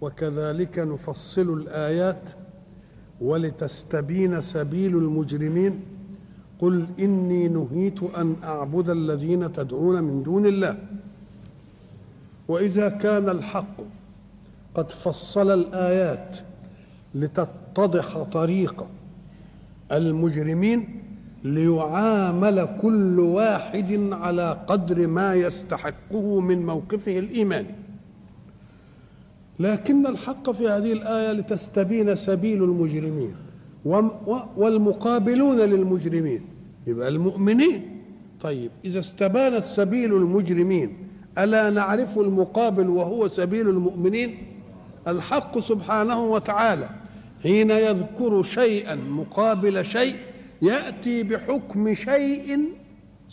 وكذلك نفصل الآيات ولتستبين سبيل المجرمين. قل إني نهيت أن أعبد الذين تدعون من دون الله. وإذا كان الحق قد فصل الآيات لتتضح طريق المجرمين ليعامل كل واحد على قدر ما يستحقه من موقفه الإيماني. لكن الحق في هذه الآية لتستبين سبيل المجرمين والمقابلون للمجرمين. يبقى المؤمنين. طيب إذا استبانت سبيل المجرمين ألا نعرف المقابل وهو سبيل المؤمنين؟ الحق سبحانه وتعالى حين يذكر شيئا مقابل شيء يأتي بحكم شيء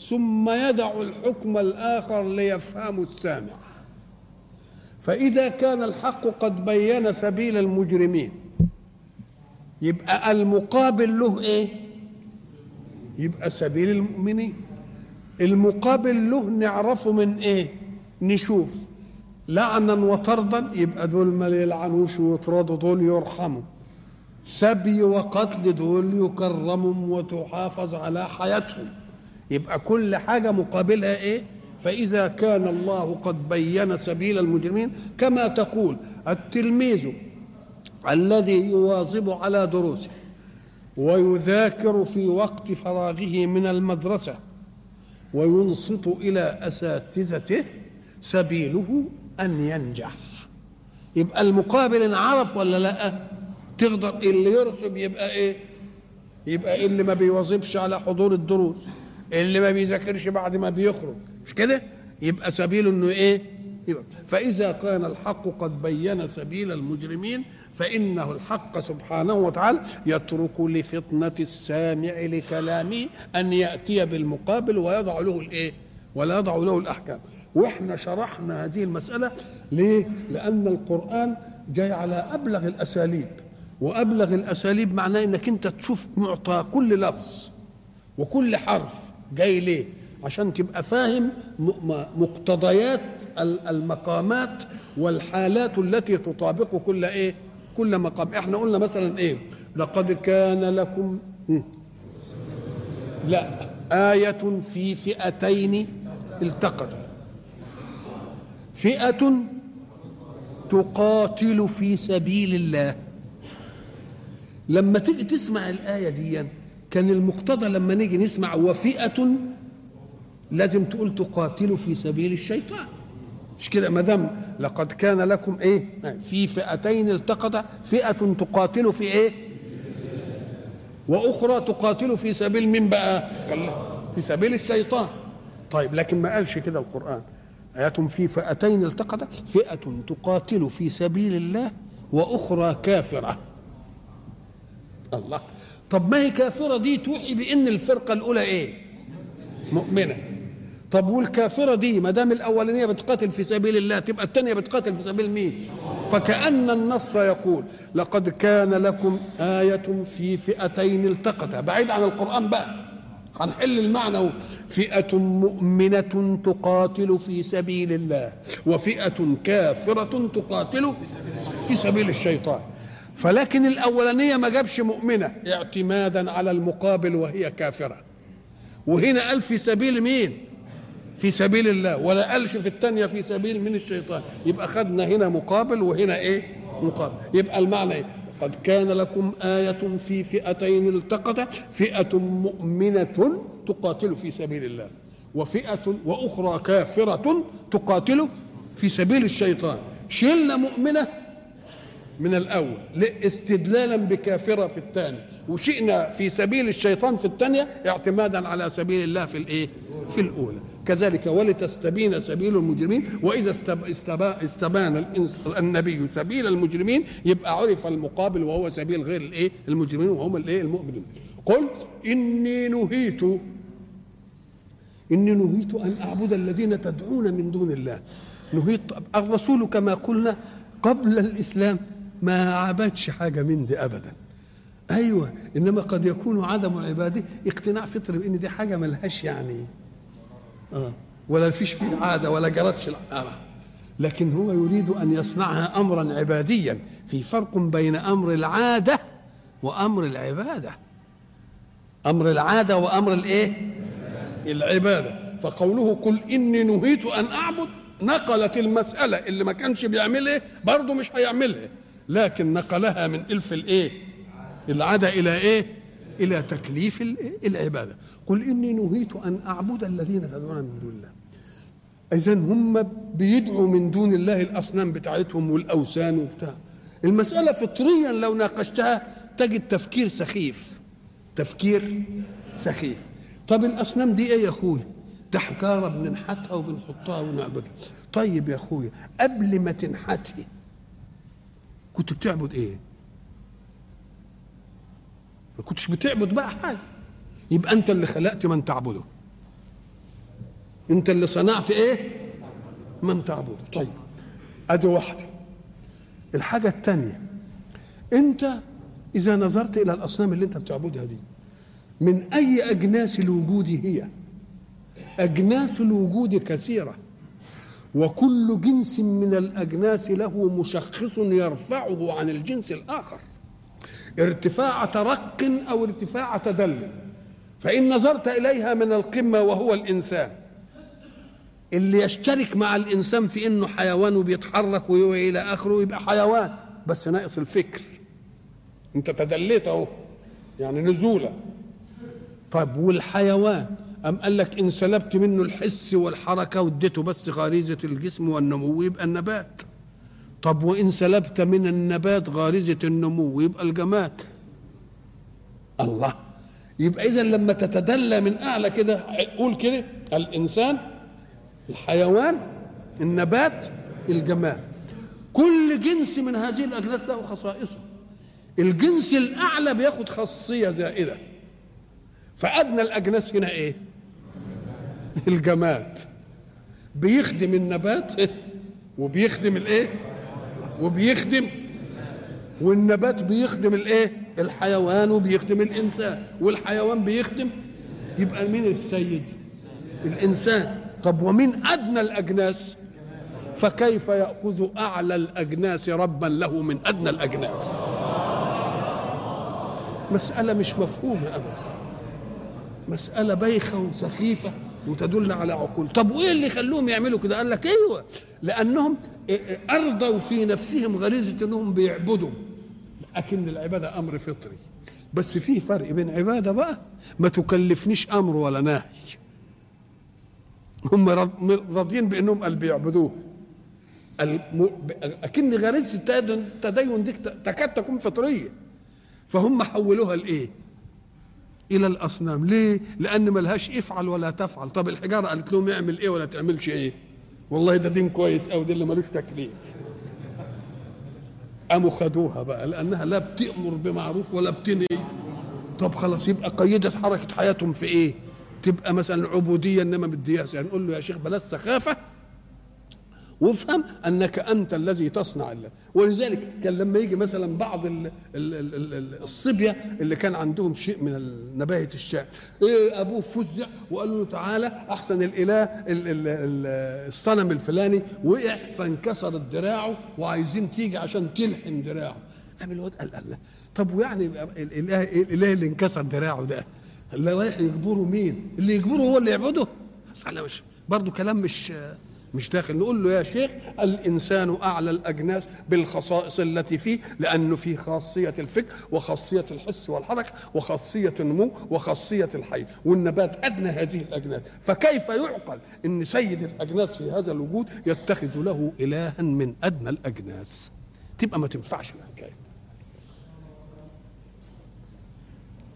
ثم يدع الحكم الآخر ليفهم السامع. فإذا كان الحق قد بين سبيل المجرمين. يبقى المقابل له إيه؟ يبقى سبيل المؤمنين. المقابل له نعرفه من إيه؟ نشوف. لعنا وطردا يبقى دول ما يلعنوش ويطردوا دول يرحموا. سبي وقتل دول يكرموا وتحافظ على حياتهم. يبقى كل حاجة مقابلها إيه؟ فإذا كان الله قد بين سبيل المجرمين كما تقول التلميذ الذي يواظب على دروسه ويذاكر في وقت فراغه من المدرسة وينصت إلى أساتذته سبيله أن ينجح. يبقى المقابل انعرف ولا لأ؟ تقدر اللي يرسم يبقى إيه؟ يبقى اللي ما بيواظبش على حضور الدروس اللي ما بيذاكرش بعد ما بيخرج. مش كده؟ يبقى سبيله إنه إيه؟ يبقى. فإذا كان الحق قد بين سبيل المجرمين فإنه الحق سبحانه وتعالى يترك لفطنه السامع لكلامه أن يأتي بالمقابل ويضع له الإيه؟ ولا يضع له الأحكام. وإحنا شرحنا هذه المسألة ليه؟ لأن القرآن جاي على أبلغ الأساليب. وأبلغ الأساليب معناه إنك أنت تشوف معطى كل لفظ وكل حرف جاي ليه؟ عشان تبقى فاهم مقتضيات المقامات والحالات التي تطابق كل إيه؟ كل مقام. إحنا قلنا مثلا إيه؟ لقد كان لكم لا آية في فئتين التقتا فئة تقاتل في سبيل الله. لما تيجي تسمع الآية دي كان المقتضى لما نيجي نسمع وفئة لازم تقول تقاتل في سبيل الشيطان. مش كده؟ ما دام لقد كان لكم إيه؟ في فئتين التقطا فئة تقاتل في إيه؟ وأخرى تقاتل في سبيل من بقى؟ في سبيل الشيطان. طيب لكن ما قالش كده القرآن. آيات في فئتين التقطا فئة تقاتل في سبيل الله وأخرى كافرة. الله. طب ما هي كافرة دي توحي بأن الفرقة الأولى إيه؟ مؤمنة. طب والكافرة دي ما دام الأولانية بتقاتل في سبيل الله تبقى الثانية بتقاتل في سبيل مين؟ فكأن النص يقول لقد كان لكم آية في فئتين التقتا. بعيد عن القرآن بقى هنحل المعنى. فئة مؤمنة تقاتل في سبيل الله وفئة كافرة تقاتل في سبيل الشيطان. فلكن الأولانية ما جابش مؤمنة اعتمادا على المقابل وهي كافرة. وهنا قال في سبيل مين؟ في سبيل الله ولا قالش في الثانية في سبيل من الشيطان. يبقى خدنا هنا مقابل وهنا إيه؟ مقابل. يبقى المعنى إيه؟ قد كان لكم آية في فئتين التقتا فئة مؤمنة تقاتل في سبيل الله وفئة وأخرى كافرة تقاتل في سبيل الشيطان. شلنا مؤمنة من الأول استدلالا بكافرة في الثاني وشئنا في سبيل الشيطان في الثانية اعتمادا على سبيل الله في الإيه؟ في الأولى. كذلك ولتستبين سبيل المجرمين وإذا استبان النبي سبيل المجرمين يبقى عرف المقابل وهو سبيل غير الإيه؟ المجرمين وهم الإيه؟ المؤمنين. قل إني نهيت إني نهيت أن أعبد الذين تدعون من دون الله. نهيت الرسول كما قلنا قبل الإسلام ما عبدش حاجة من دي ابدا. أيوه إنما قد يكون عدم عبادة اقتناع فطري بان دي حاجة ملهاش يعني. ولا فيش فيه عادة ولا جرتش العاده لكن هو يريد أن يصنعها امرا عباديا. في فرق بين أمر العادة وأمر العبادة. أمر العادة وأمر الإيه؟ العبادة. فقوله قل إني نهيت أن أعبد نقلت المسألة. اللي ما كانش بيعملها برضه مش هيعملها. لكن نقلها من ألف الإيه؟ العادة إلى إيه؟ إلى تكليف العباده قل إني نهيت أن أعبد الذين تدعون من دون الله. إذا هم بيدعوا من دون الله الأصنام بتاعتهم والأوثان وبتاع. المسألة فطريا لو ناقشتها تجد تفكير سخيف. تفكير سخيف. طب الأصنام دي إيه يا اخويا ده حجارة بننحتها وبنحطها ونعبدها. طيب يا اخويا قبل ما تنحتي كنت بتعبد إيه؟ ما كنتش بتعبد بقى حاجة. يبقى أنت اللي خلقت من تعبده. أنت اللي صنعت إيه؟ من تعبده. طيب أدي واحدة. الحاجة الثانية أنت إذا نظرت إلى الأصنام اللي أنت بتعبدها دي من أي أجناس الوجود هي؟ أجناس الوجود كثيرة. وكل جنس من الأجناس له مشخص يرفعه عن الجنس الآخر. ارتفاع ترق أو ارتفاع تدل. فإن نظرت إليها من القمة وهو الإنسان. اللي يشترك مع الإنسان في إنه حيوان وبيتحرك والى آخره يبقى حيوان بس ناقص الفكر. أنت تدليت أهو يعني نزولا طيب والحيوان؟ أم قال لك إن سلبت منه الحس والحركة واديته بس غريزة الجسم والنمو يبقى النبات؟ طب وإن سلبت من النبات غريزة النمو يبقى الجماد. الله. يبقى إذا لما تتدلى من أعلى كده قول كده الإنسان الحيوان النبات الجماد. كل جنس من هذه الأجناس له خصائصه. الجنس الأعلى بياخد خاصية زائدة. فأدنى الأجناس هنا إيه؟ الجماد. بيخدم النبات وبيخدم الإيه؟ وبيخدم والنبات بيخدم الإيه؟ الحيوان وبيخدم الإنسان والحيوان بيخدم يبقى مين السيد؟ الإنسان طب ومين أدنى الأجناس؟ فكيف يأخذ أعلى الأجناس ربا له من أدنى الأجناس؟ مسألة مش مفهومة أبدا مسألة بايخة وسخيفة وتدل على عقول. طب وإيه اللي خلوهم يعملوا كده؟ قال لك أيوة لأنهم أرضوا في نفسهم غريزة أنهم بيعبدوا. لكن العبادة أمر فطري. بس في فرق بين عبادة بقى ما تكلفنيش أمر ولا نهي. هم راضيين بأنهم قال بيعبدوه. أكن غريزة التدين دي تكاد تكون فطرية. فهم حولوها لإيه؟ إلى الأصنام. ليه؟ لأن ملهاش افعل ولا تفعل. طب الحجارة قالت لهم اعمل إيه ولا تعملش إيه؟ والله ده دين كويس أو ده اللي ملوش تكليف. قاموا خدوها بقى لأنها لا بتأمر بمعروف ولا بتنهي. طب خلاص يبقى قيدت حركة حياتهم في إيه؟ تبقى مثلا عبودية إنما بدياس يعني نقول له يا شيخ بلاش سخافة وافهم أنك أنت الذي تصنع الله ولذلك كان لما يجي مثلا بعض ال ال ال الصبية اللي كان عندهم شيء من نباهة الشعر إيه أبوه فزع وقال له تعالى أحسن الإله ال ال ال الصنم الفلاني وقع فانكسرت دراعه وعايزين تيجي عشان تلحم دراعه قام الواد قال الله طب ويعني الإله الإله اللي انكسر دراعه ده اللي رايح يجبره مين؟ اللي يجبره هو اللي يعبده؟ مش برضه كلام مش مش داخل. نقول له يا شيخ الإنسان أعلى الأجناس بالخصائص التي فيه لأنه فيه خاصية الفكر وخاصية الحس والحركة وخاصية النمو وخاصية الحي. والنبات أدنى هذه الأجناس. فكيف يعقل إن سيد الأجناس في هذا الوجود يتخذ له الها من أدنى الأجناس؟ تبقى ما تنفعش الحكاية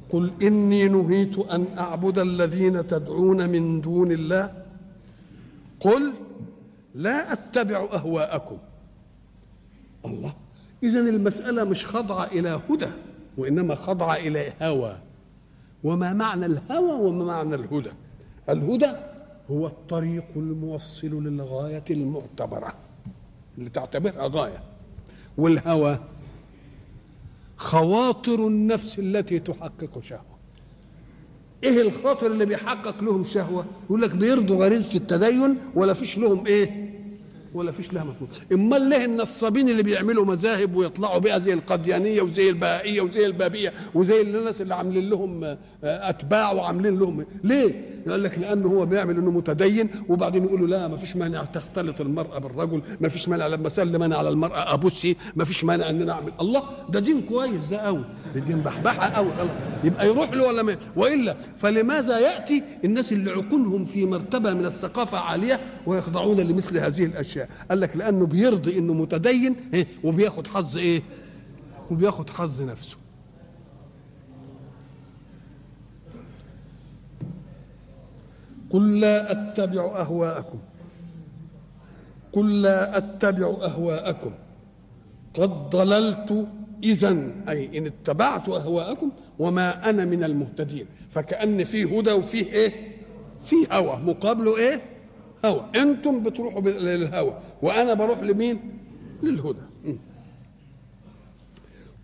قل إني نهيت أن أعبد الذين تدعون من دون الله. قل لا أتبع أهواءكم. الله. اذا المسألة مش خاضعه إلى هدى وإنما خاضعه إلى هوى. وما معنى الهوى وما معنى الهدى؟ الهدى هو الطريق الموصل للغاية المعتبرة اللي تعتبرها غاية. والهوى خواطر النفس التي تحقق شهوة. إيه الخاطر اللي بيحقق لهم شهوة؟ يقول لك بيرضوا غريزة التدين ولا فيش لهم إيه؟ ولا فيش لها مفهوم إمال ليه النصابين اللي بيعملوا مذاهب ويطلعوا بقى زي القديانيه وزي البهائيه وزي البابية وزي الناس اللي عاملين لهم آه، أتباع وعاملين لهم؟ ليه؟ يقول لك لأنه هو بيعمل إنه متدين وبعدين يقولوا لا ما فيش مانع تختلط المرأة بالرجل ما فيش مانع لما اسلم أنا على المرأة أبوسي ما فيش مانع إن أنا أعمل. الله ده دين كويس ده قوي. ده دين بحبحة قوي خلاص. يبقى يروح له ولا ما وإلا فلماذا يأتي الناس اللي عقولهم في مرتبة من الثقافة عالية ويخضعون لمثل هذه الأشياء؟ قال لك لأنه بيرضي إنه متدين إيه؟ وبياخد حظ إيه؟ وبياخد حظ نفسه. قل لا أتبع أهواءكم. قل لا أتبع أهواءكم. قد ضللت اذا أي إن اتبعت أهواءكم وما أنا من المهتدين. فكأن في هدى وفيه إيه؟ في هوى. مقابله إيه؟ هوى. أنتم بتروحوا للهوى. وأنا بروح لمين؟ للهدى.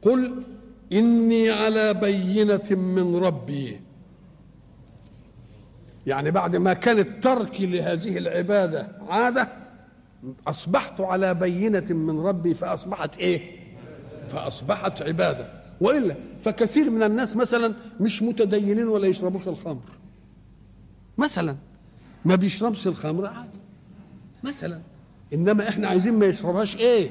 قل إني على بينة من ربي. يعني بعد ما كان الترك لهذه العبادة عادة أصبحت على بينة من ربي فأصبحت إيه؟ فأصبحت عبادة. وإلا فكثير من الناس مثلا مش متدينين ولا يشربوش الخمر. مثلا ما بيشربش الخمر عادي. مثلا إنما إحنا عايزين ما يشربهاش إيه؟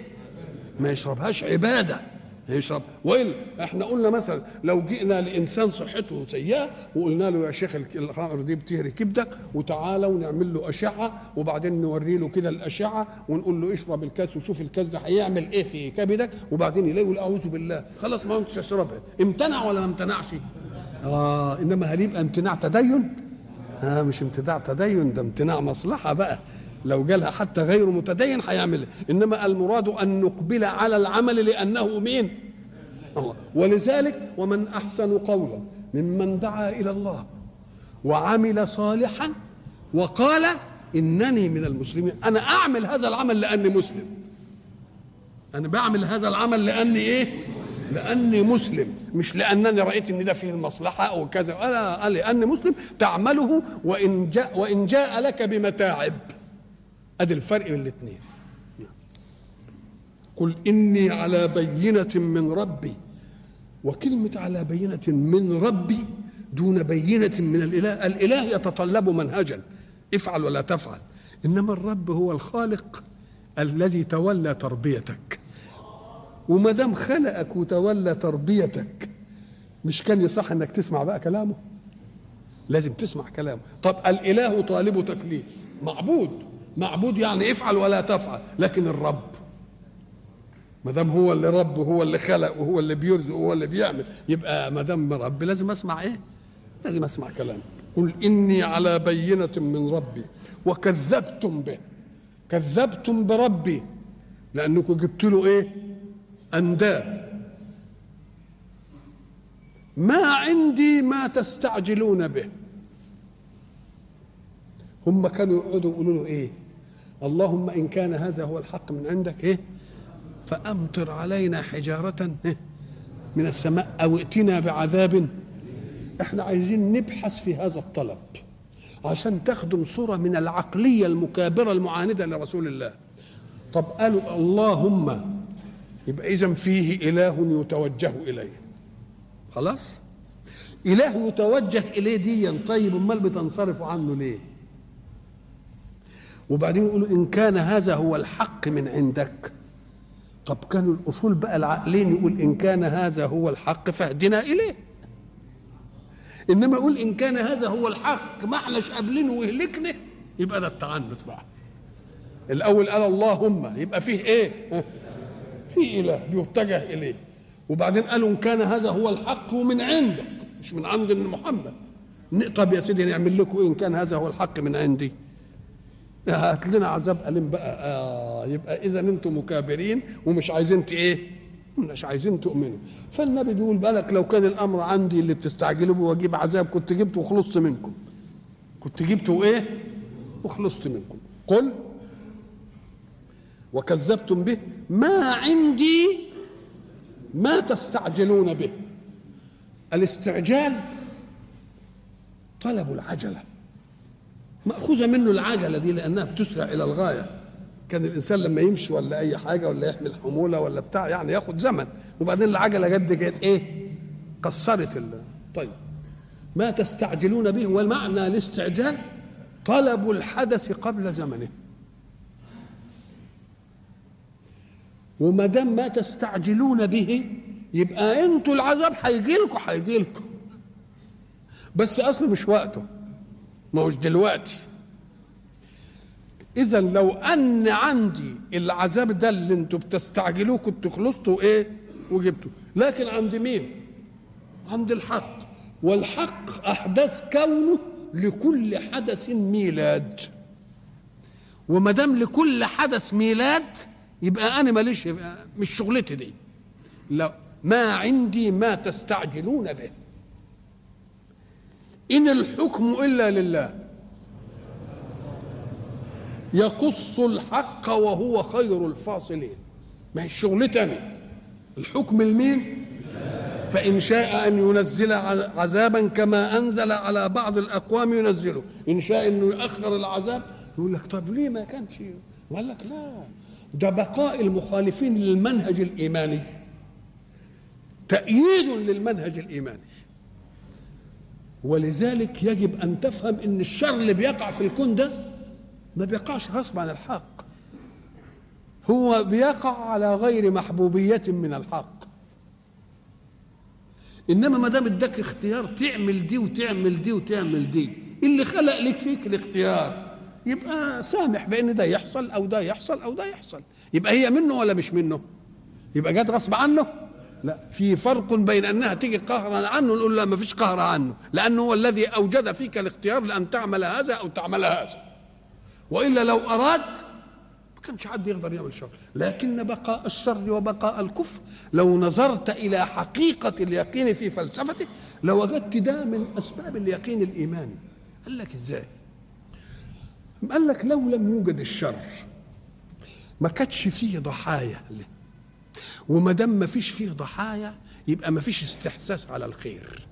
ما يشربهاش عبادة. يشرب والا إحنا قلنا مثلا لو جئنا لإنسان صحته سيئة وقلنا له يا شيخ الخمر دي بتهري كبدك وتعالى ونعمل له أشعة وبعدين نوري له كده الأشعة ونقول له اشرب الكاس وشوف الكاس ده هيعمل إيه في كبدك وبعدين يلاقي أعوذ بالله. خلاص ما انتش اشربها امتنع ولا ما امتنعش؟ آه إنما هل يبقى امتناع تدين؟ آه مش امتناع تدين ده امتناع مصلحة بقى. لو جالها حتى غير متدين هيعمل إنما المراد أن نقبل على العمل لأنه مين؟ الله. ولذلك ومن أحسن قولا ممن دعا إلى الله وعمل صالحا وقال إنني من المسلمين. أنا أعمل هذا العمل لأني مسلم. أنا بعمل هذا العمل لأني إيه؟ لأني مسلم. مش لأنني رأيت إن ده فيه المصلحة أو كذا. أنا لاني مسلم تعمله وإن جاء وإن جاء لك بمتاعب. ادي الفرق بين الاثنين. قل إني على بينة من ربي وكلمة على بينة من ربي دون بينة من الإله الإله يتطلب منهجا. افعل ولا تفعل. إنما الرب هو الخالق الذي تولى تربيتك. وما دام خلقك وتولى تربيتك مش كان يصح إنك تسمع بقى كلامه؟ لازم تسمع كلامه. طب الإله طالب تكليف. معبود. معبود يعني افعل ولا تفعل لكن الرب ما دام هو اللي رب وهو اللي خلق وهو اللي بيرزق وهو اللي بيعمل يبقى ما دام رب لازم أسمع إيه؟ لازم أسمع كلامه قل إني على بينة من ربي وكذبتم به. كذبتم بربي لأنكم جبت له إيه؟ أنداد. ما عندي ما تستعجلون به. هم كانوا يقعدوا يقولوا له إيه؟ اللهم إن كان هذا هو الحق من عندك إيه؟ فأمطر علينا حجارة إيه؟ من السماء أو ائتنا بعذاب. إحنا عايزين نبحث في هذا الطلب عشان تخدم صورة من العقلية المكابرة المعاندة لرسول الله. طب قالوا اللهم يبقى إذا فيه إله يتوجه إليه. خلاص؟ إله يتوجه إليه دي طيب أمال بتنصرفوا عنه ليه؟ وبعدين يقولوا إن كان هذا هو الحق من عندك. طب كانوا الأصول بقى العقلين يقول إن كان هذا هو الحق فاهدنا إليه. إنما يقول إن كان هذا هو الحق ما احناش قابلينه ويهلكنا. يبقى ده التعنت بقى. الأول قال اللهم يبقى فيه إيه؟ في إله بيتجه إليه. وبعدين قالوا إن كان هذا هو الحق ومن عندك مش من عند محمد. طب يا سيدي نعمل لكم إيه إن كان هذا هو الحق من عندي. هات لنا عذاب أليم بقى. آه يبقى إذا أنتم مكابرين ومش عايزين إيه؟ مش عايزين تؤمنوا. فالنبي بيقول بالك لو كان الأمر عندي اللي بتستعجلوا بيه وأجيب عذاب كنت جبته وخلصت منكم. كنت جبته إيه؟ وخلصت منكم. قل وكذبتم به ما عندي ما تستعجلون به. الاستعجال طلب العجلة. مأخوذة منه العجلة دي لأنها بتسرع إلى الغاية. كان الإنسان لما يمشي ولا أي حاجة ولا يحمل حمولة ولا بتاع يعني ياخد زمن. وبعدين العجلة جد كانت إيه؟ كسرت ال. طيب. ما تستعجلون به؟ والمعنى الاستعجال طلب الحدث قبل زمنه. وما دام ما تستعجلون به يبقى أنتوا العذاب هيجي لكم هيجي لكم بس اصله مش وقته. ما هوش دلوقتي. اذا لو أن عندي العذاب ده اللي أنتوا بتستعجلوه كنت خلصتوا إيه؟ وجبته. لكن عند مين؟ عند الحق. والحق أحداث كونه لكل حدث ميلاد. وما دام لكل حدث ميلاد يبقى أنا ماليش مش شغلتي دي. لا ما عندي ما تستعجلون به. إن الحكم إلا لله. يقص الحق وهو خير الفاصلين. ما هي شغلتي أنا الحكم لمين؟ فإن شاء أن ينزل عذابا كما أنزل على بعض الأقوام ينزله. إن شاء أنه يؤخر العذاب يقول لك طب ليه ما كانش؟ قال لك لا. ده بقاء المخالفين للمنهج الإيماني. تأييد للمنهج الإيماني. ولذلك يجب أن تفهم أن الشر اللي بيقع في الكون ده ما بيقعش غصب عن الحق. هو بيقع على غير محبوبية من الحق. إنما ما دام إداك اختيار تعمل دي وتعمل دي وتعمل دي اللي خلق لك فيك الاختيار؟ يبقى سامح بإن ده يحصل أو ده يحصل أو ده يحصل. يبقى هي منه ولا مش منه؟ يبقى جت غصب عنه؟ لا في فرق بين أنها تيجي قهرا عنه نقول لا ما فيش قهر عنه لأنه هو الذي أوجد فيك الاختيار لأن تعمل هذا أو تعمل هذا. وإلا لو أراد ما كانش حد يقدر يعمل شر. لكن بقاء الشر وبقاء الكفر لو نظرت إلى حقيقة اليقين في فلسفته لوجدت ده من أسباب اليقين الإيماني. قال لك إزاي؟ قال لك لو لم يوجد الشر ما كانش فيه ضحايا له وما دام ما فيش فيه ضحايا يبقى ما فيش استحساس على الخير.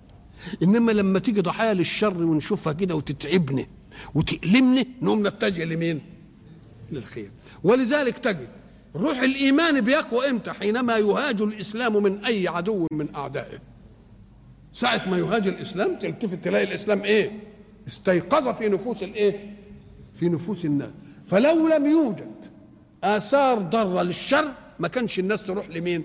إنما لما تيجي ضحايا للشر ونشوفها كده وتتعبنا وتألمنا نقوم نتجه لمين؟ للخير. ولذلك تجد روح الإيمان بيقوى إمتى؟ حينما يهاج الإسلام من أي عدو من أعدائه. ساعة ما يهاج الإسلام تلتفت تلاقي الإسلام إيه؟ استيقظ في نفوس الإيه؟ في نفوس الناس. فلو لم يوجد آثار ضارة للشر ما كانش الناس تروح لمين؟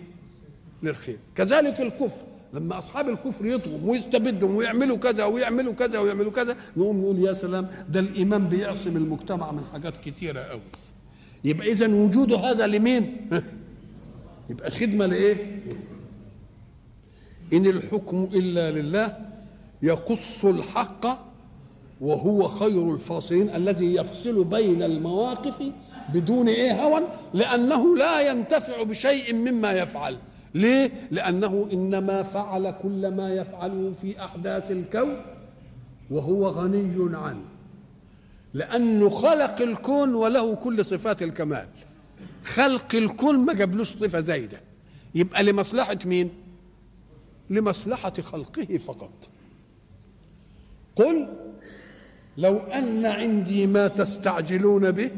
للخير. كذلك الكفر. لما أصحاب الكفر يطغوا ويستبدوا ويعملوا كذا ويعملوا كذا ويعملوا كذا نقوم نقول يا سلام ده الايمان بيعصم المجتمع من حاجات كتيرة قوي يبقى إذا وجود هذا لمين؟ يبقى خدمة لإيه؟ إن الحكم إلا لله يقص الحق وهو خير الفاصلين الذي يفصل بين المواقف بدون إيه هوى؟ لأنه لا ينتفع بشيء مما يفعل. ليه؟ لأنه إنما فعل كل ما يفعله في أحداث الكون وهو غني عنه. لأنه خلق الكون وله كل صفات الكمال. خلق الكون ما جابلوش صفة زايدة. يبقى لمصلحة مين؟ لمصلحة خلقه فقط. قل لو أن عندي ما تستعجلون به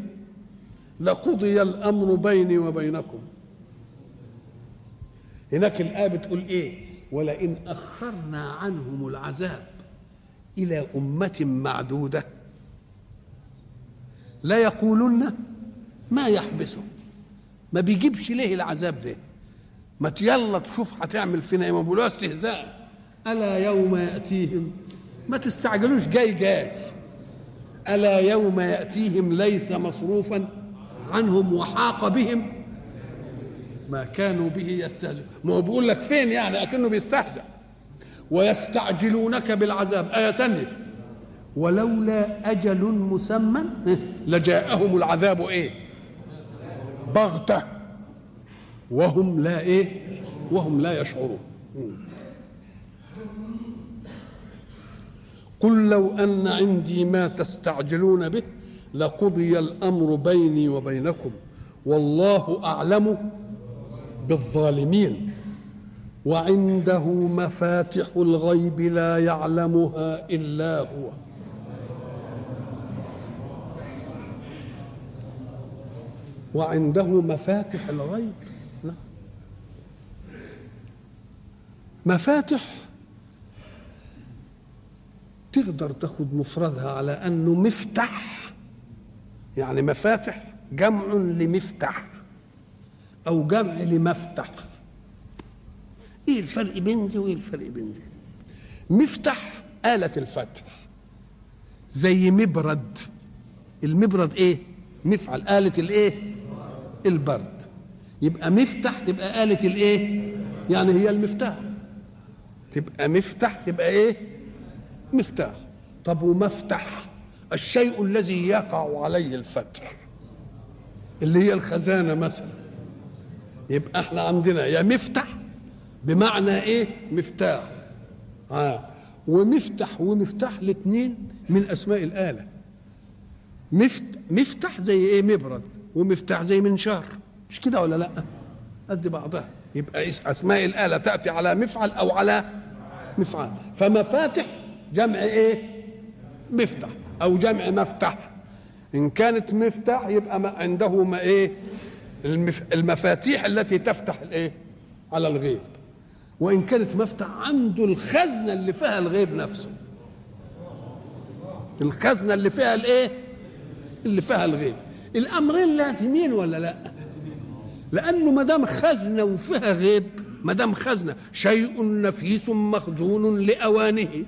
لقضي الأمر بيني وبينكم. هناك الآية بتقول إيه؟ ولئن أخرنا عنهم العذاب إلى أمة معدودة لا يقولن ما يحبسه. ما بيجيبش ليه العذاب ده؟ ما يلا تشوف هتعمل فينا إيه؟ ما بيقولوها استهزاء. ألا يوم يأتيهم؟ ما تستعجلوش جاي جاي. ألا يوم يأتيهم ليس مصروفا عنهم وحاق بهم ما كانوا به يستهزئون. ما هو بيقول لك فين يعني؟ أكنه بيستهزأ. ويستعجلونك بالعذاب. آية تانية. ولولا أجل مسمى لجاءهم العذاب إيه؟ بغتة. وهم لا إيه؟ وهم لا يشعرون. قل لو أن عندي ما تستعجلون به لقضي الأمر بيني وبينكم والله أعلم بالظالمين وعنده مفاتح الغيب لا يعلمها إلا هو. وعنده مفاتح الغيب. مفاتح تقدر تاخد مفردها على أنه مفتح يعني مفاتح جمع لمفتح أو جمع لمفتح إيه الفرق بين دي وإيه الفرق بين دي مفتح آلة الفتح زي مبرد. المبرد إيه؟ مفعل. آلة الإيه؟ البرد. يبقى مفتح تبقى آلة الإيه؟ يعني هي المفتاح. تبقى مفتح تبقى إيه؟ مفتاح. طب ومفتح الشيء الذي يقع عليه الفتح اللي هي الخزانة مثلا. يبقى إحنا عندنا يا مفتح بمعنى إيه؟ مفتاح. آه. ومفتح ومفتاح الاثنين من أسماء الآلة. مفت مفتح زي إيه؟ مبرد. ومفتاح زي منشار مش كده ولا لأ؟ قد بعضها. يبقى أسماء الآلة تأتي على مفعل أو على مفعل. فمفاتح جمع إيه؟ مفتح أو جمع مفتح إن كانت مفتاح يبقى ما عنده ما إيه؟ المف... المفاتيح التي تفتح الإيه؟ على الغيب. وإن كانت مفتح عنده الخزنة اللي فيها الغيب نفسه. الخزنة اللي فيها الإيه؟ اللي فيها الغيب. الأمرين لازمين ولا لأ؟ لأنه ما دام خزنة وفيها غيب ما دام خزنة شيء نفيس مخزون لأوانه.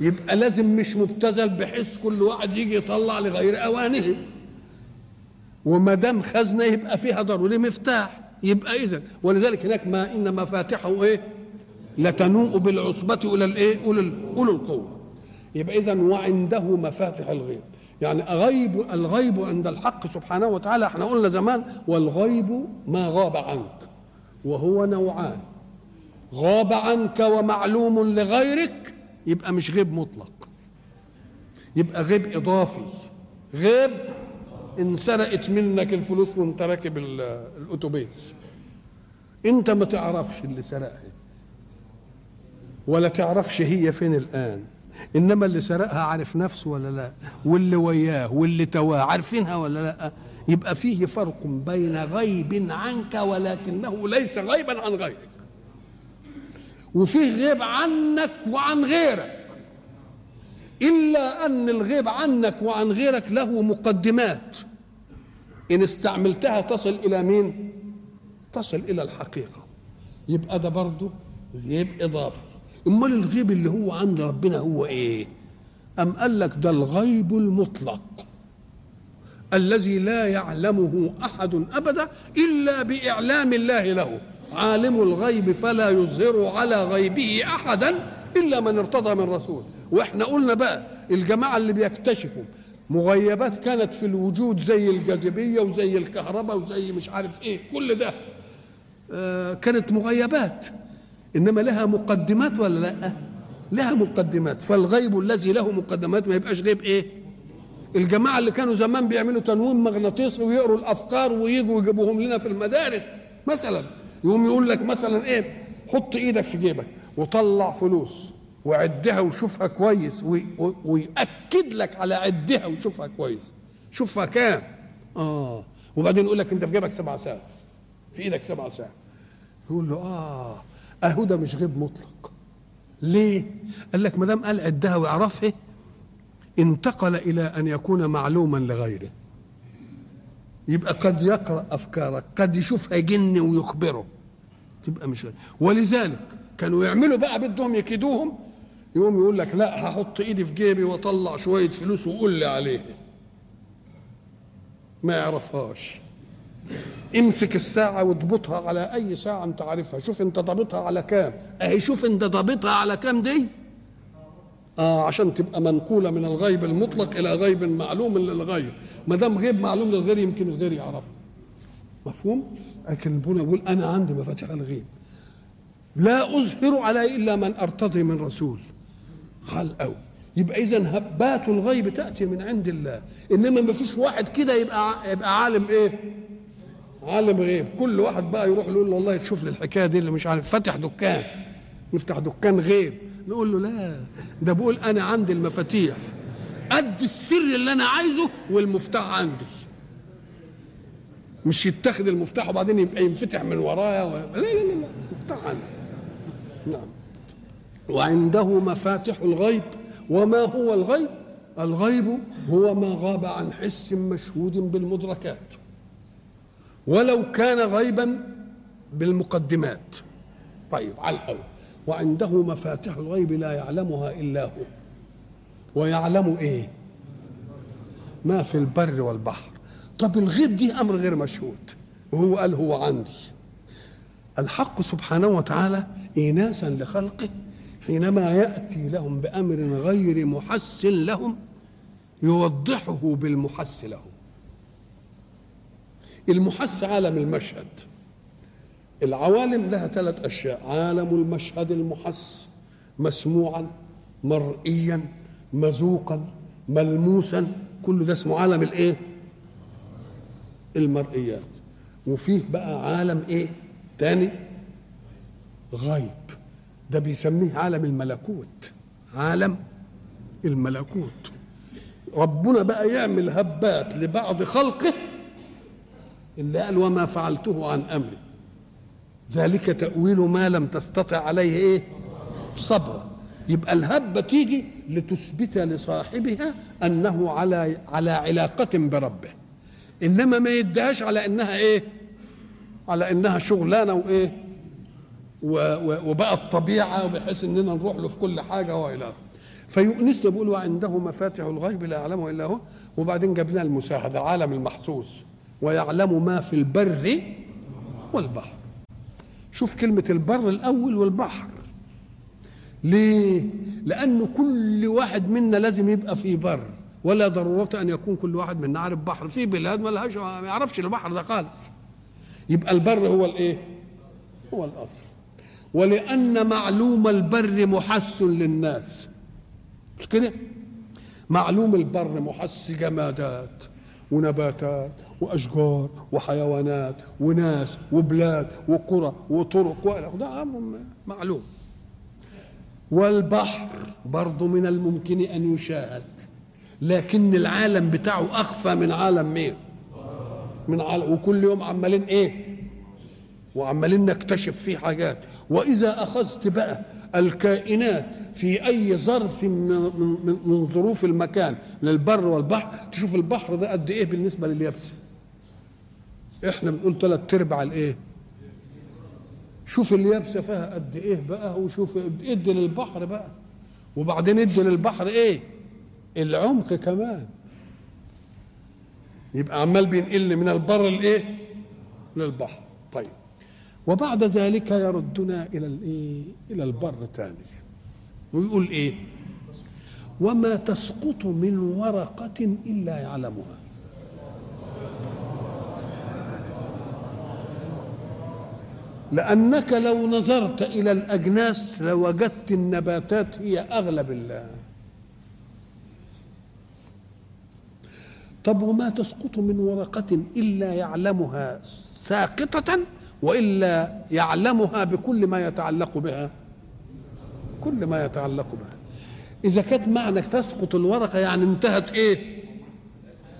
يبقى لازم مش مبتذل بحيث كل واحد يجي يطلع لغير أوانه وما دام خزنة يبقى فيها ضروري مفتاح يبقى اذا ولذلك هناك ما إن مفاتحه إيه لتنوء بالعصبة إلى الإيه؟ أولي أولي القوة. يبقى إذا وعنده مفاتح الغيب. يعني غيب الغيب عند الحق سبحانه وتعالى إحنا قلنا زمان والغيب ما غاب عنك وهو نوعان غاب عنك ومعلوم لغيرك يبقى مش غيب مطلق. يبقى غيب إضافي. غيب انسرقت منك الفلوس وانت راكب الأتوبيس. أنت ما تعرفش اللي سرقها ولا تعرفش هي فين الآن. إنما اللي سرقها عارف نفسه ولا لا؟ واللي وياه واللي تواه عارفينها ولا لا؟ يبقى فيه فرق بين غيب عنك ولكنه ليس غيبا عن غيرك. وفيه غيب عنك وعن غيرك. إلا أن الغيب عنك وعن غيرك له مقدمات. إن استعملتها تصل إلى مين؟ تصل إلى الحقيقة. يبقى ده برضه غيب إضافي. أمال الغيب اللي هو عند ربنا هو إيه؟ أم قال لك ده الغيب المطلق. الذي لا يعلمه أحد أبدا إلا بإعلام الله له. عالم الغيب فلا يظهر على غيبه أحدا إلا من ارتضى من رسول. وإحنا قلنا بقى الجماعة اللي بيكتشفوا مغيبات كانت في الوجود زي الجاذبية وزي الكهرباء وزي مش عارف إيه كل ده. آه كانت مغيبات. إنما لها مقدمات ولا لأ؟ لها مقدمات. فالغيب الذي له مقدمات ما يبقاش غيب إيه؟ الجماعة اللي كانوا زمان بيعملوا تنويم مغناطيسي ويقروا الأفكار ويجوا يجيبوهم لنا في المدارس مثلا. يقوم يقول لك مثلا إيه حط إيدك في جيبك وطلع فلوس وعدها وشوفها كويس ويأكد لك على عدها وشوفها كويس. شوفها كام؟ آه. وبعدين يقول لك أنت في جيبك سبع ساعات في إيدك سبع ساعات يقول له آه أهو ده مش غيب مطلق. ليه؟ قال لك ما دام قال عدها ويعرفها انتقل إلى أن يكون معلوما لغيره. يبقى قد يقرأ أفكارك قد يشوفها جن ويخبره. تبقى مش. ولذلك كانوا يعملوا بقى بدهم يكيدوهم يقوم يقول لك لا هحط إيدي في جيبي وأطلع شوية فلوس وقول لي عليه. ما يعرفهاش. امسك الساعة واضبطها على أي ساعة أنت عارفها، شوف أنت ضابطها على كام، أهي شوف أنت ضابطها على كام دي؟ آه عشان تبقى منقولة من الغيب المطلق إلى غيب معلوم للغير ما دام غيب معلوم للغير يمكن الغير يعرفه مفهوم؟ لكن ربنا يقول أنا عندي مفاتيح الغيب. لا أظهر علي إلا من أرتضي من رسول. حال قوي يبقى اذا هبات الغيب تأتي من عند الله. إنما ما فيش واحد كده يبقى يبقى عالم إيه؟ عالم غيب. كل واحد بقى يروح يقول له والله تشوف لي الحكاية دي اللي مش عارف. فتح دكان. نفتح دكان غيب. نقول له لا. ده بقول أنا عندي المفاتيح. قد السر اللي أنا عايزه والمفتاح عندي. مش يتخذ المفتاح وبعدين يبقى ينفتح من ورايا و... لا لا لا لا المفتاح عندي. نعم. وعنده مفاتح الغيب. وما هو الغيب؟ الغيب هو ما غاب عن حس مشهود بالمدركات. ولو كان غيبا بالمقدمات. طيب على الأول. وعنده مفاتح الغيب لا يعلمها إلا هو. ويعلم إيه؟ ما في البر والبحر. طب الغيب دي أمر غير مشهود. وهو قال هو عندي. الحق سبحانه وتعالى ايناسا لخلقه حينما يأتي لهم بأمر غير محس لهم يوضحه بالمحس لهم. المحس عالم المشهد. العوالم لها ثلاث أشياء. عالم المشهد المحس مسموعا مرئيا مذوقا ملموسا كل ده اسمه عالم الإيه؟ المرئيات. وفيه بقى عالم إيه؟ تاني؟ غيب. ده بيسميه عالم الملكوت. عالم الملكوت. ربنا بقى يعمل هبات لبعض خلقه اللي قال وما فعلته عن أمري. ذلك تأويل ما لم تستطع عليه إيه؟ صبرا يبقى الهبة تيجي لتثبت لصاحبها أنه على على علاقة بربه. إنما ما يدهاش على إنها إيه؟ على إنها شغلانة وإيه؟ وبقت طبيعة بحيث إننا نروح له في كل حاجة وإلى فيؤنسنا بيقول وعنده مفاتح الغيب لا يعلمه إلا هو. وبعدين جاب لنا المساعدة العالم المحسوس. ويعلم ما في البر والبحر. شوف كلمة البر الأول والبحر. ليه؟ لأنه كل واحد منا لازم يبقى في بر. ولا ضرورة أن يكون كل واحد منا عارف بحر في بلاد ما لهاش ما يعرفش البحر ده خالص. يبقى البر هو الإيه؟ هو الأصل. ولأن معلوم البر محس للناس. مش كده؟ معلوم البر محس جمادات ونباتات وأشجار وحيوانات وناس وبلاد وقرى وطرق وإلى ده معلوم. والبحر برضه من الممكن أن يشاهد. لكن العالم بتاعه أخفى من عالم مين؟ من عالم وكل يوم عمالين إيه؟ وعمالين نكتشف فيه حاجات. وإذا أخذت بقى الكائنات في أي ظرف من, من, من ظروف المكان للبر والبحر تشوف البحر ده قد إيه بالنسبة لليابسه إحنا بنقول ثلاث أرباع الإيه؟ شوف اليابسة فيها قد إيه بقى وشوف ادي للبحر بقى. وبعدين ادي للبحر إيه؟ العمق كمان. يبقى عمال بينقل من البر الايه للبحر. طيب. وبعد ذلك يردنا إلى الإيه؟ إلى البر تاني. ويقول إيه؟ وما تسقط من ورقة إلا يعلمها. لأنك لو نظرت إلى الأجناس لوجدت النباتات هي أغلب الله. طب وما تسقط من ورقة إلا يعلمها ساقطة وإلا يعلمها بكل ما يتعلق بها؟ كل ما يتعلق بها. إذا كانت معنى تسقط الورقة يعني انتهت إيه؟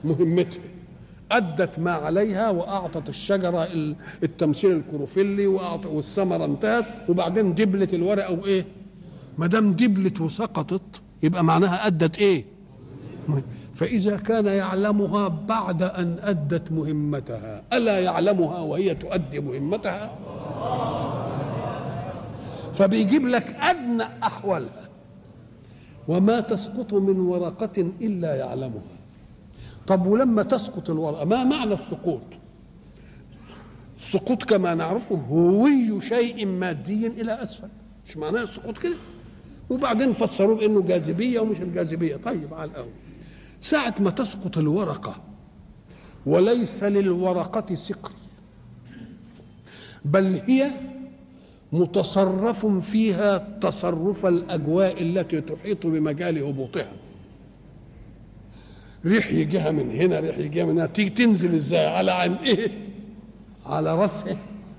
مهمتها. أدت ما عليها وأعطت الشجرة التمثيل الكروفيلي والثمرة انتهت. وبعدين دبلت الورقة وإيه؟ ما دام دبلت وسقطت يبقى معناها أدت إيه؟ فإذا كان يعلمها بعد أن أدت مهمتها. ألا يعلمها وهي تؤدي مهمتها؟ فبيجيب لك أدنى أحوالها. وما تسقط من ورقة إلا يعلمها. طب ولما تسقط الورقة ما معنى السقوط؟ السقوط كما نعرفه هوي شيء مادي إلى أسفل. مش معناه السقوط كده؟ وبعدين فسروه بأنه جاذبية ومش الجاذبية. طيب على الأول. ساعة ما تسقط الورقة وليس للورقة ثقل بل هي متصرف فيها تصرف الأجواء التي تحيط بمجال هبوطها. ريح يجيها من هنا ريح يجيها من هنا. تيجي تنزل إزاي؟ على عن إيه؟ على راسها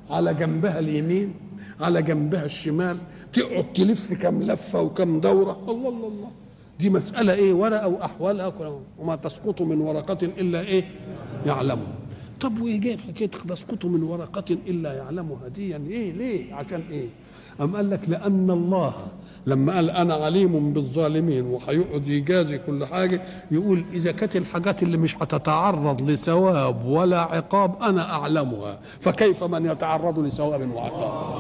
على جنبها اليمين على جنبها الشمال. تقعد تلف كم لفة وكم دورة. الله الله الله. دي مسألة إيه؟ ورقة وأحوالها وما تسقط من ورقة إلا إيه؟ يعلمها. طب وإيه جايب حكايه تسقط من ورقة إلا يعلمها؟ دي يعني إيه؟ ليه؟ عشان إيه؟ أم قال لك لأن الله لما قال أنا عليم بالظالمين وهيقعد يجازي كل حاجة يقول إذا كانت الحاجات اللي مش هتتعرض لثواب ولا عقاب أنا أعلمها. فكيف من يتعرض لثواب وعقاب؟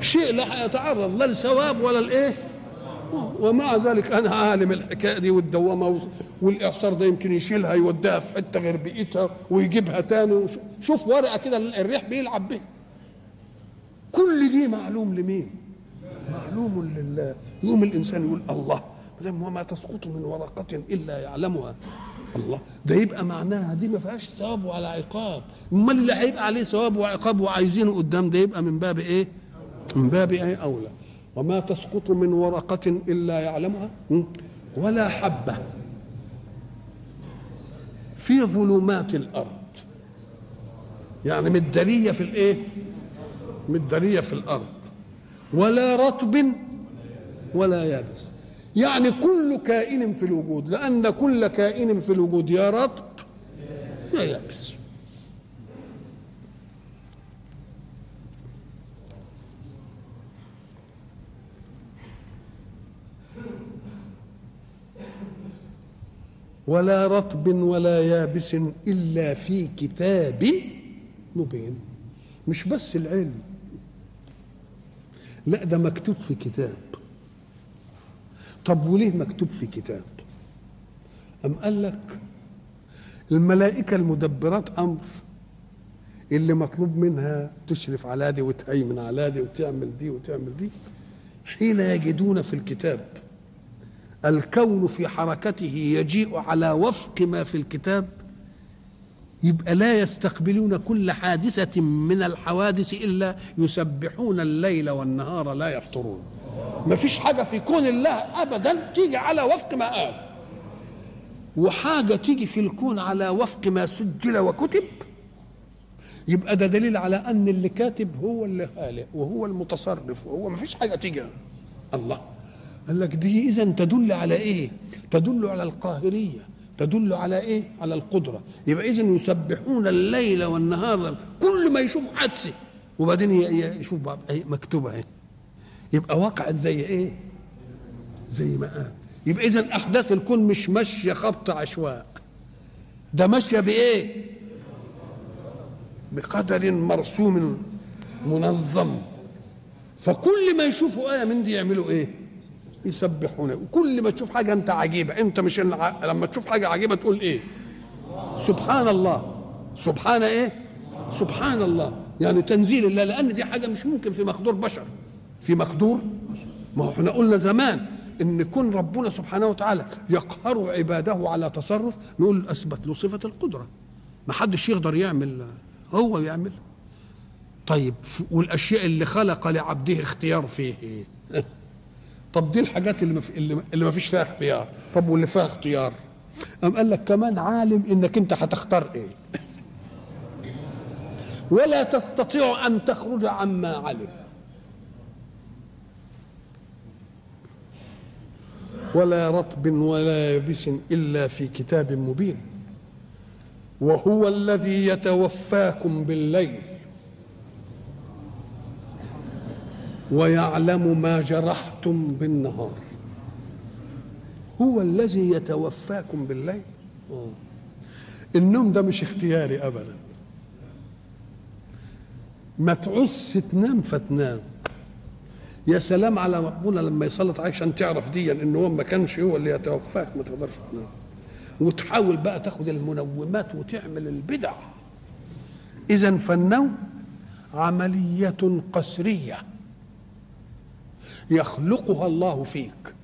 شيء لا يتعرض لا لثواب ولا الإيه؟ ومع ذلك أنا عالم الحكاية دي والدوامة والإعصار ده يمكن يشيلها يوديها في حتة غير بيئتها ويجيبها تاني شوف ورقة كده الريح بيلعب بيها. كل دي معلوم لمين؟ معلوم لله يقوم الإنسان يقول الله وما تسقط من ورقة إلا يعلمها الله. ده يبقى معناها دي ما فيهاش ثواب ولا عقاب. أمال اللي هيبقى عليه ثواب وعقاب وعايزينه قدام ده يبقى من باب إيه؟ من باب إيه أولى. وما تسقط من ورقة إلا يعلمها ولا حبة. في ظلمات الأرض. يعني مداريه في الإيه؟ مداريه في الأرض ولا رطب ولا يابس. يعني كل كائن في الوجود لأن كل كائن في الوجود يا رطب يا يابس. ولا رطب ولا يابس إلا في كتاب مبين. مش بس العلم لا ده مكتوب في كتاب. طب وليه مكتوب في كتاب؟ أم قال لك الملائكة المدبرات أمر اللي مطلوب منها تشرف على دي وتهيمن على دي وتعمل دي وتعمل دي. حين يجدون في الكتاب الكون في حركته يجيء على وفق ما في الكتاب. يبقى لا يستقبلون كل حادثة من الحوادث إلا يسبحون الليل والنهار لا يفطرون. ما فيش حاجة في كون الله أبدا تيجي على وفق ما قال. وحاجة تيجي في الكون على وفق ما سجل وكتب يبقى ده دليل على أن اللي كاتب هو اللي خالق وهو المتصرف وهو ما فيش حاجة تيجي. الله. قال لك دي إذا تدل على إيه؟ تدل على القاهرية. تدل على إيه؟ على القدرة. يبقى اذا يسبحون الليل والنهار كل ما يشوف حادثة. وبعدين يشوف بعض أي مكتوبة اهي يبقى وقعت زي إيه؟ زي ما قال. يبقى اذا أحداث الكون مش ماشية خبط عشواء. ده ماشية بإيه؟ بقدر مرسوم منظم. فكل ما يشوفوا آية من دي يعملوا إيه؟ يسبحون وكل ما تشوف حاجة أنت عجيبة. أنت مش لما تشوف حاجة عجيبة تقول إيه؟ سبحان الله سبحان إيه؟ سبحان الله يعني تنزيل الله لأن دي حاجة مش ممكن في مقدور بشر. في مقدور ما هو إحنا قلنا زمان إن كون ربنا سبحانه وتعالى يقهر عباده على تصرف نقول أثبت له صفة القدرة. ما حدش يقدر يعمل هو يعمل. طيب والأشياء اللي خلق لعبده اختيار فيه إيه؟ طب دي الحاجات اللي اللي, اللي ما فيش فيها اختيار. طب واللي فيها اختيار؟ قام قال لك كمان عالم إنك أنت هتختار إيه؟ ولا تستطيع أن تخرج عما علم. ولا رطب ولا يبس إلا في كتاب مبين. وهو الذي يتوفاكم بالليل. ويعلم ما جرحتم بالنهار. هو الذي يتوفاكم بالليل. النوم ده مش اختياري ابدا. ما تعس تنام فتنام. يا سلام على ربنا لما يسلط عليك عشان تعرف دي إن هو ما كانش هو اللي يتوفاك ما تقدرش تنام. وتحاول بقى تاخد المنومات وتعمل البدع. اذا فالنوم عملية قسرية. يخلقها الله فيك.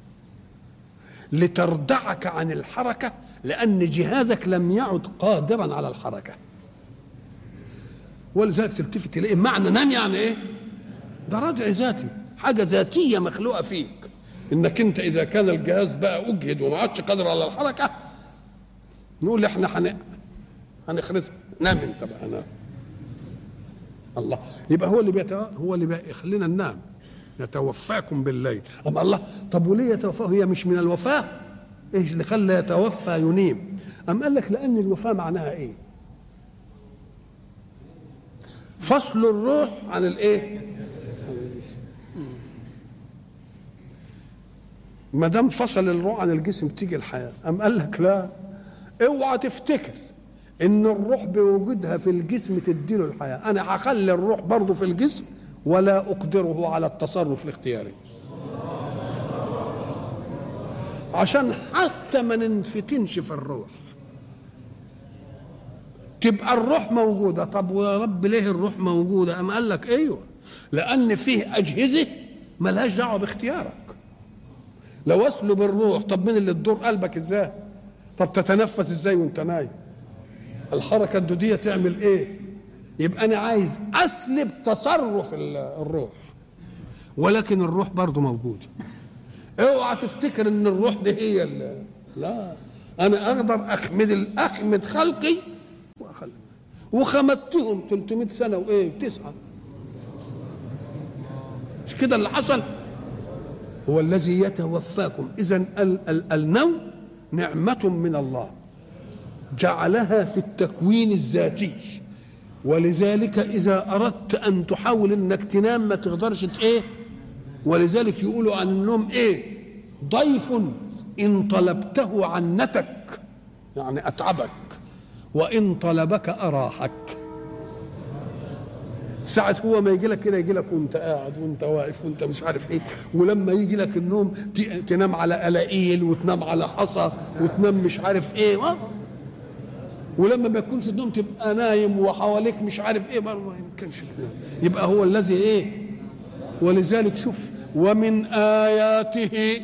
لتردعك عن الحركة لأن جهازك لم يعد قادرا على الحركة. ولذلك تلتفت إليه. معنى نام يعني إيه؟ ده ردع ذاتي. حاجة ذاتية مخلوقة فيك. إنك أنت إذا كان الجهاز بقى أجهد وما عادش قادر على الحركة نقول إحنا هن هنخرسك نام أنت بقى نام. الله. يبقى هو اللي بيتو... هو اللي بيخلينا ننام. يتوفاكم بالليل. أما الله طب وليه يتوفاه هي مش من الوفاة؟ إيش اللي خلى يتوفى ينيم؟ أم قال لك لأن الوفاة معناها إيه؟ فصل الروح عن الإيه؟ ما دام فصل الروح عن الجسم تيجي الحياة. أم قال لك لا؟ اوعى تفتكر إن الروح بوجودها في الجسم تديله الحياة. أنا هخلي الروح برضه في الجسم. ولا أقدره على التصرف الاختياري. عشان حتى ما ننفتنش في الروح. تبقى الروح موجودة. طب ويا رب ليه الروح موجودة؟ أم قال لك أيوه لأن فيه أجهزة ملهاش دعوة باختيارك. لو أسلب الروح طب مين اللي تدور قلبك إزاي؟ طب تتنفس إزاي وأنت نايم؟ الحركة الدودية تعمل إيه؟ يبقى أنا عايز أسلب تصرف الروح. ولكن الروح برضه موجودة. اوعى تفتكر إن الروح دي هي اللي لا. أنا أقدر أخمد أخمد خلقي وأخلق. وخمدتهم 300 سنة وإيه؟ تسعه مش كده اللي حصل؟ هو الذي يتوفاكم. اذا النوم نعمة من الله. جعلها في التكوين الذاتي. ولذلك إذا أردت أن تحاول انك تنام ما تقدرش إيه؟ ولذلك يقولوا عن النوم إيه؟ ضيف إن طلبته عنتك يعني أتعبك وإن طلبك أراحك. ساعة هو ما يجي لك كده يجي لك وأنت قاعد وأنت واقف وأنت مش عارف إيه. ولما يجي لك النوم تنام على قلاقيل وتنام على حصى وتنام مش عارف إيه. ولما ما يكونش النوم تبقى نايم وحواليك مش عارف إيه ما يمكنش. يبقى هو الذي إيه؟ ولذلك شوف ومن آياته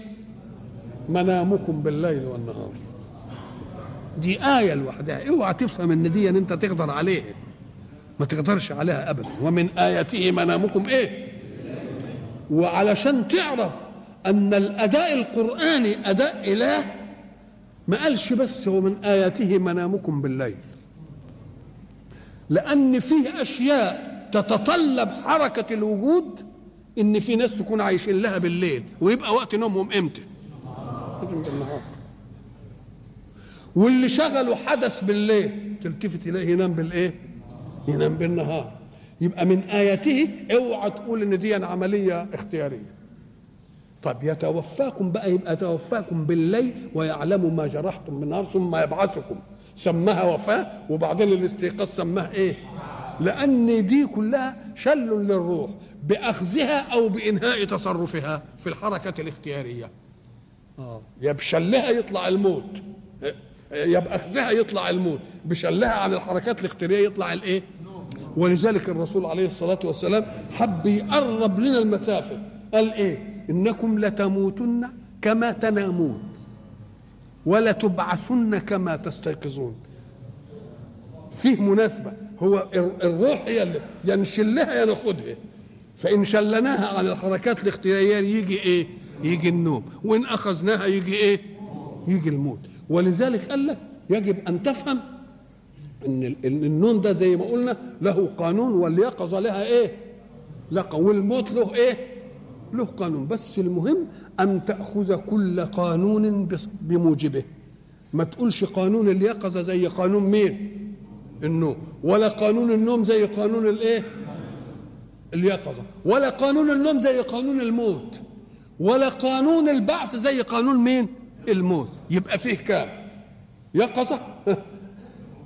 منامكم بالليل والنهار. دي آية لوحدها. اوعى تفهم إن دي ان أنت تقدر عليها. ما تقدرش عليها ابدا. ومن آياته منامكم إيه؟ وعلشان تعرف أن الأداء القرآني أداء إله ما قالش بس هو من آياته منامكم بالليل. لأن فيه أشياء تتطلب حركة الوجود إن في ناس تكون عايشين لها بالليل ويبقى وقت نومهم إمتى؟ لازم بالنهار واللي شغله حدث بالليل تلتفت إليه ينام بالإيه؟ ينام بالنهار. يبقى من آياته اوعى تقول إن دي عملية اختيارية. طب يتوفاكم بقى يبقى يتوفاكم بالليل ويعلم ما جرحتم بالنهار ثم يبعثكم. سماها وفاة وبعدين الاستيقاظ سماها إيه؟ لأن دي كلها شل للروح بأخذها أو بإنهاء تصرفها في الحركة الاختيارية. آه يا بشلها يطلع الموت. يا بأخذها يطلع الموت. بشلها عن الحركات الاختيارية يطلع الإيه؟ ولذلك الرسول عليه الصلاة والسلام حب يقرب لنا المسافة. قال إيه؟ إنكم لتموتن كما تنامون ولتبعثن كما تستيقظون. فيه مناسبة هو الروح هي اللي يا نشلها يا ناخدها فإن شلناها عن الحركات الاختيارية يجي إيه؟ يجي النوم. وإن أخذناها يجي إيه؟ يجي الموت. ولذلك قال لك يجب أن تفهم إن النوم ده زي ما قلنا له قانون واليقظه لها إيه؟ لا والموت له إيه؟ له قانون بس المهم أن تأخذ كل قانون بموجبه. ما تقولش قانون اليقظة زي قانون مين؟ النوم. ولا قانون النوم زي قانون الإيه؟ اليقظة. ولا قانون النوم زي قانون الموت. ولا قانون البعث زي قانون مين؟ الموت. يبقى فيه كام؟ يقظة؟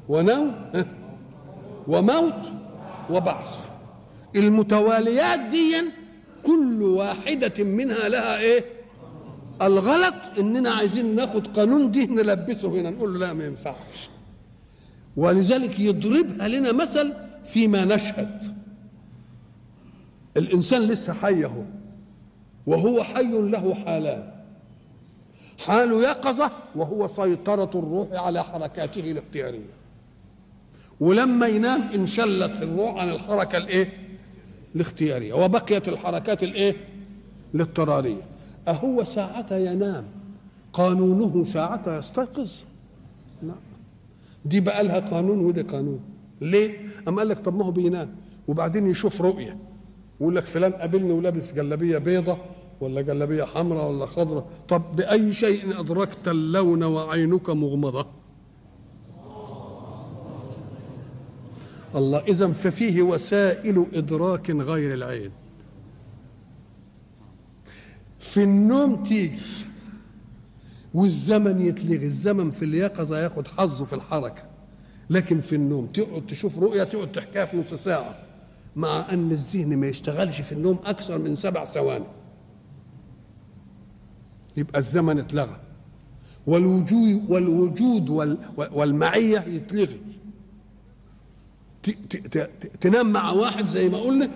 ونوم؟ وموت؟ وبعث. المتواليات دي كل واحدة منها لها إيه؟ الغلط إننا عايزين ناخد قانون دي نلبسه هنا نقول له لا ما ينفعش. ولذلك يضربها لنا مثل فيما نشهد. الإنسان لسه حي أهو وهو حي له حالان. حال يقظة وهو سيطرة الروح على حركاته الاختيارية. ولما ينام انشلت الروح عن الحركة الإيه؟ الاختيارية وبقيت الحركات الإيه؟ الاضطرارية. أهو ساعة ينام. قانونه ساعة يستيقظ. لا. دي بقى لها قانون ودي قانون. ليه؟ أما قال لك طب ما هو بينام. وبعدين يشوف رؤية. ويقول لك فلان قابلني ولابس جلابية بيضة ولا جلابية حمراء ولا خضراء. طب بأي شيء أدركت اللون وعينك مغمضة؟ الله. إذا ففيه وسائل إدراك غير العين. في النوم تيجي والزمن يتلغي. الزمن في اليقظة ياخد حظه في الحركة. لكن في النوم تقعد تشوف رؤية تقعد تحكيها في نص ساعة. مع أن الذهن ما يشتغلش في النوم أكثر من سبع ثواني. يبقى الزمن اتلغى. والوجود والوجود والمعية يتلغي. تنام مع واحد زي ما قلنا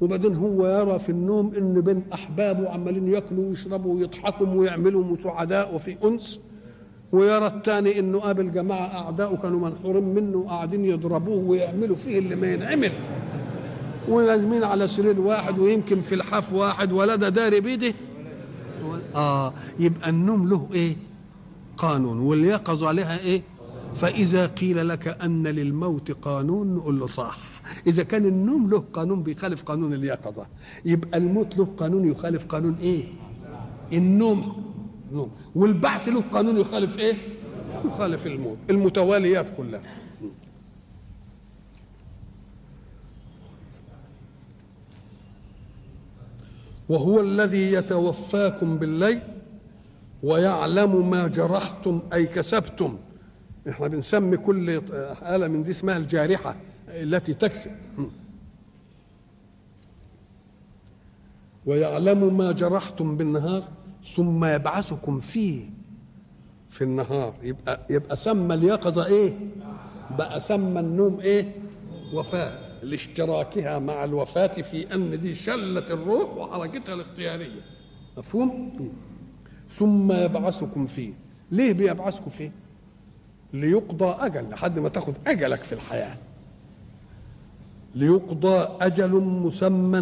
وبعدين هو يرى في النوم ان بين أحبابه عمالين يأكلوا ويشربوا ويضحكوا ويعملوا سعداء وفي أنس ويرى الثاني إنه قابل جماعة اعداء كانوا منحورين منه وقاعدين يضربوه ويعملوا فيه اللي ما ينعمل. ولازمين على سرير واحد ويمكن في الحاف واحد ولا ده داري بيده. آه يبقى النوم له إيه؟ قانون واليقظ عليها إيه؟ فإذا قيل لك أن للموت قانون نقول له صح. إذا كان النوم له قانون بيخالف قانون اليقظة. يبقى الموت له قانون يخالف قانون إيه؟ النوم. نوم والبعث له قانون يخالف إيه؟ يخالف الموت. المتواليات كلها. وهو الذي يتوفاكم بالليل ويعلم ما جرحتم أي كسبتم. إحنا بنسمي كل آلة من دي اسمها الجارحة التي تكسب ويعلم ما جرحتم بالنهار ثم يبعثكم فيه في النهار يبقى يبقى سمى اليقظة إيه؟ بقى سمى النوم إيه؟ وفاة لاشتراكها مع الوفاة في أن دي شلة الروح وحركتها الاختيارية مفهوم؟ ثم يبعثكم فيه ليه بيبعثكم فيه؟ ليقضى أجل لحد ما تأخذ أجلك في الحياة. ليقضى أجل مسمى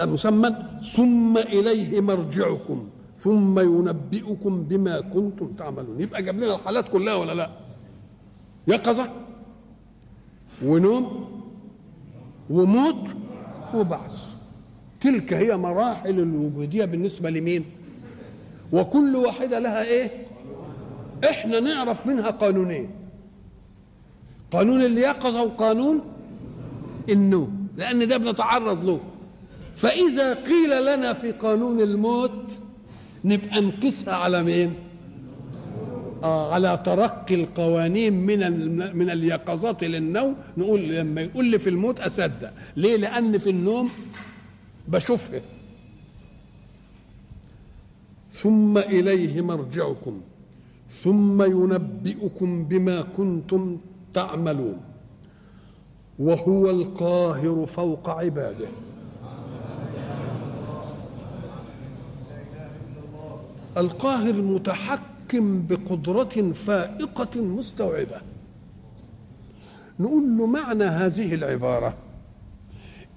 مسمى ثم إليه مرجعكم ثم ينبئكم بما كنتم تعملون. يبقى جاب لنا الحالات كلها ولا لا؟ يقظة ونوم وموت وبعث. تلك هي مراحل الوجودية بالنسبة لمين؟ وكل واحدة لها إيه؟ إحنا نعرف منها قانونين. قانون اليقظة وقانون النوم لأن ده بنتعرض له. فإذا قيل لنا في قانون الموت نبقى نقيسها على مين؟ آه على ترقي القوانين من من اليقظات للنوم نقول لما يقول لي في الموت أصدق. ليه؟ لأن في النوم بشوفها. ثم إليه مرجعكم. ثم ينبئكم بما كنتم تعملون وهو القاهر فوق عباده. القاهر متحكم بقدرة فائقة مستوعبة. نقول له معنى هذه العبارة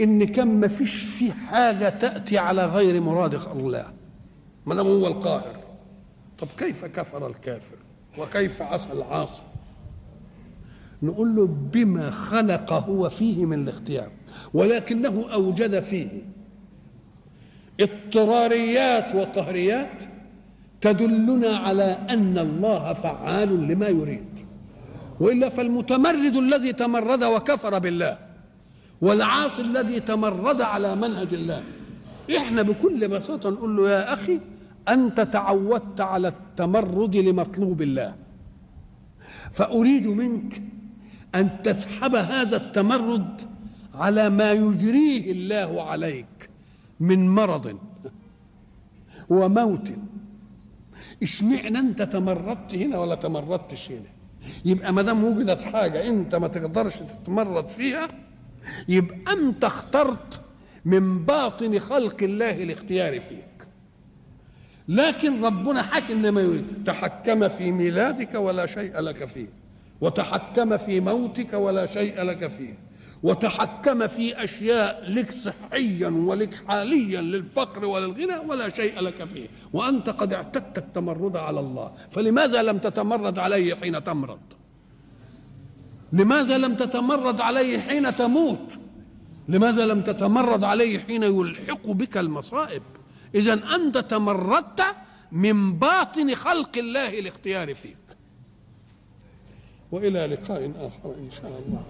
إن كان ما فيش في حاجة تأتي على غير مراد الله ما هو القاهر. طب كيف كفر الكافر؟ وكيف عصى العاصي؟ نقول له بما خلق هو فيه من الاختيار ولكنه أوجد فيه اضطراريات وقهريات تدلنا على أن الله فعال لما يريد وإلا فالمتمرد الذي تمرد وكفر بالله والعاصي الذي تمرد على منهج الله إحنا بكل بساطة نقول له يا أخي أنت تعودت على التمرد لمطلوب الله. فأريد منك أن تسحب هذا التمرد على ما يجريه الله عليك من مرض وموت. اشمعنى أنت تمردت هنا ولا تمردتش هنا؟ يبقى ما دام وجدت حاجة أنت ما تقدرش تتمرد فيها يبقى أنت اخترت من باطن خلق الله الاختيار فيك لكن ربنا حكى إنما يريد. تحكم في ميلادك ولا شيء لك فيه. وتحكم في موتك ولا شيء لك فيه. وتحكم في أشياء لك صحيا ولك حاليا للفقر وللغنى ولا شيء لك فيه. وأنت قد اعتدت التمرد على الله. فلماذا لم تتمرد عليه حين تمرض لماذا لم تتمرد عليه حين تموت؟ لماذا لم تتمرد عليه حين يلحق بك المصائب؟ اذا أنت تمردت من باطن خلق الله الاختيار فيك. وإلى لقاء آخر إن شاء الله.